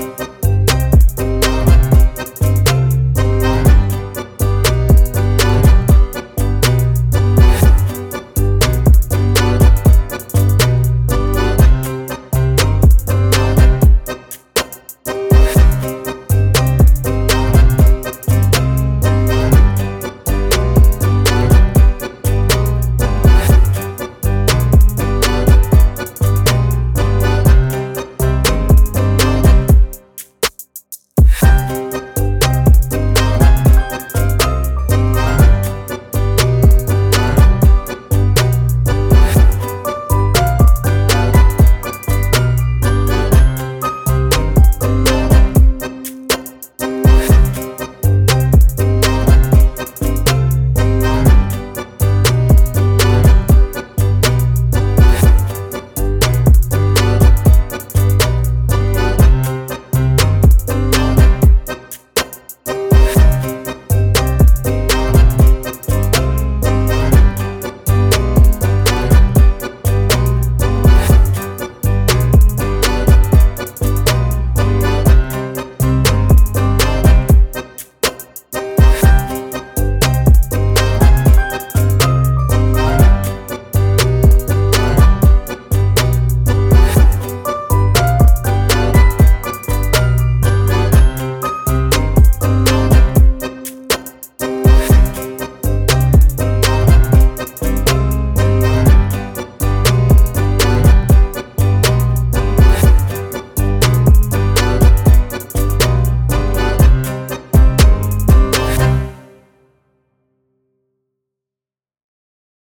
you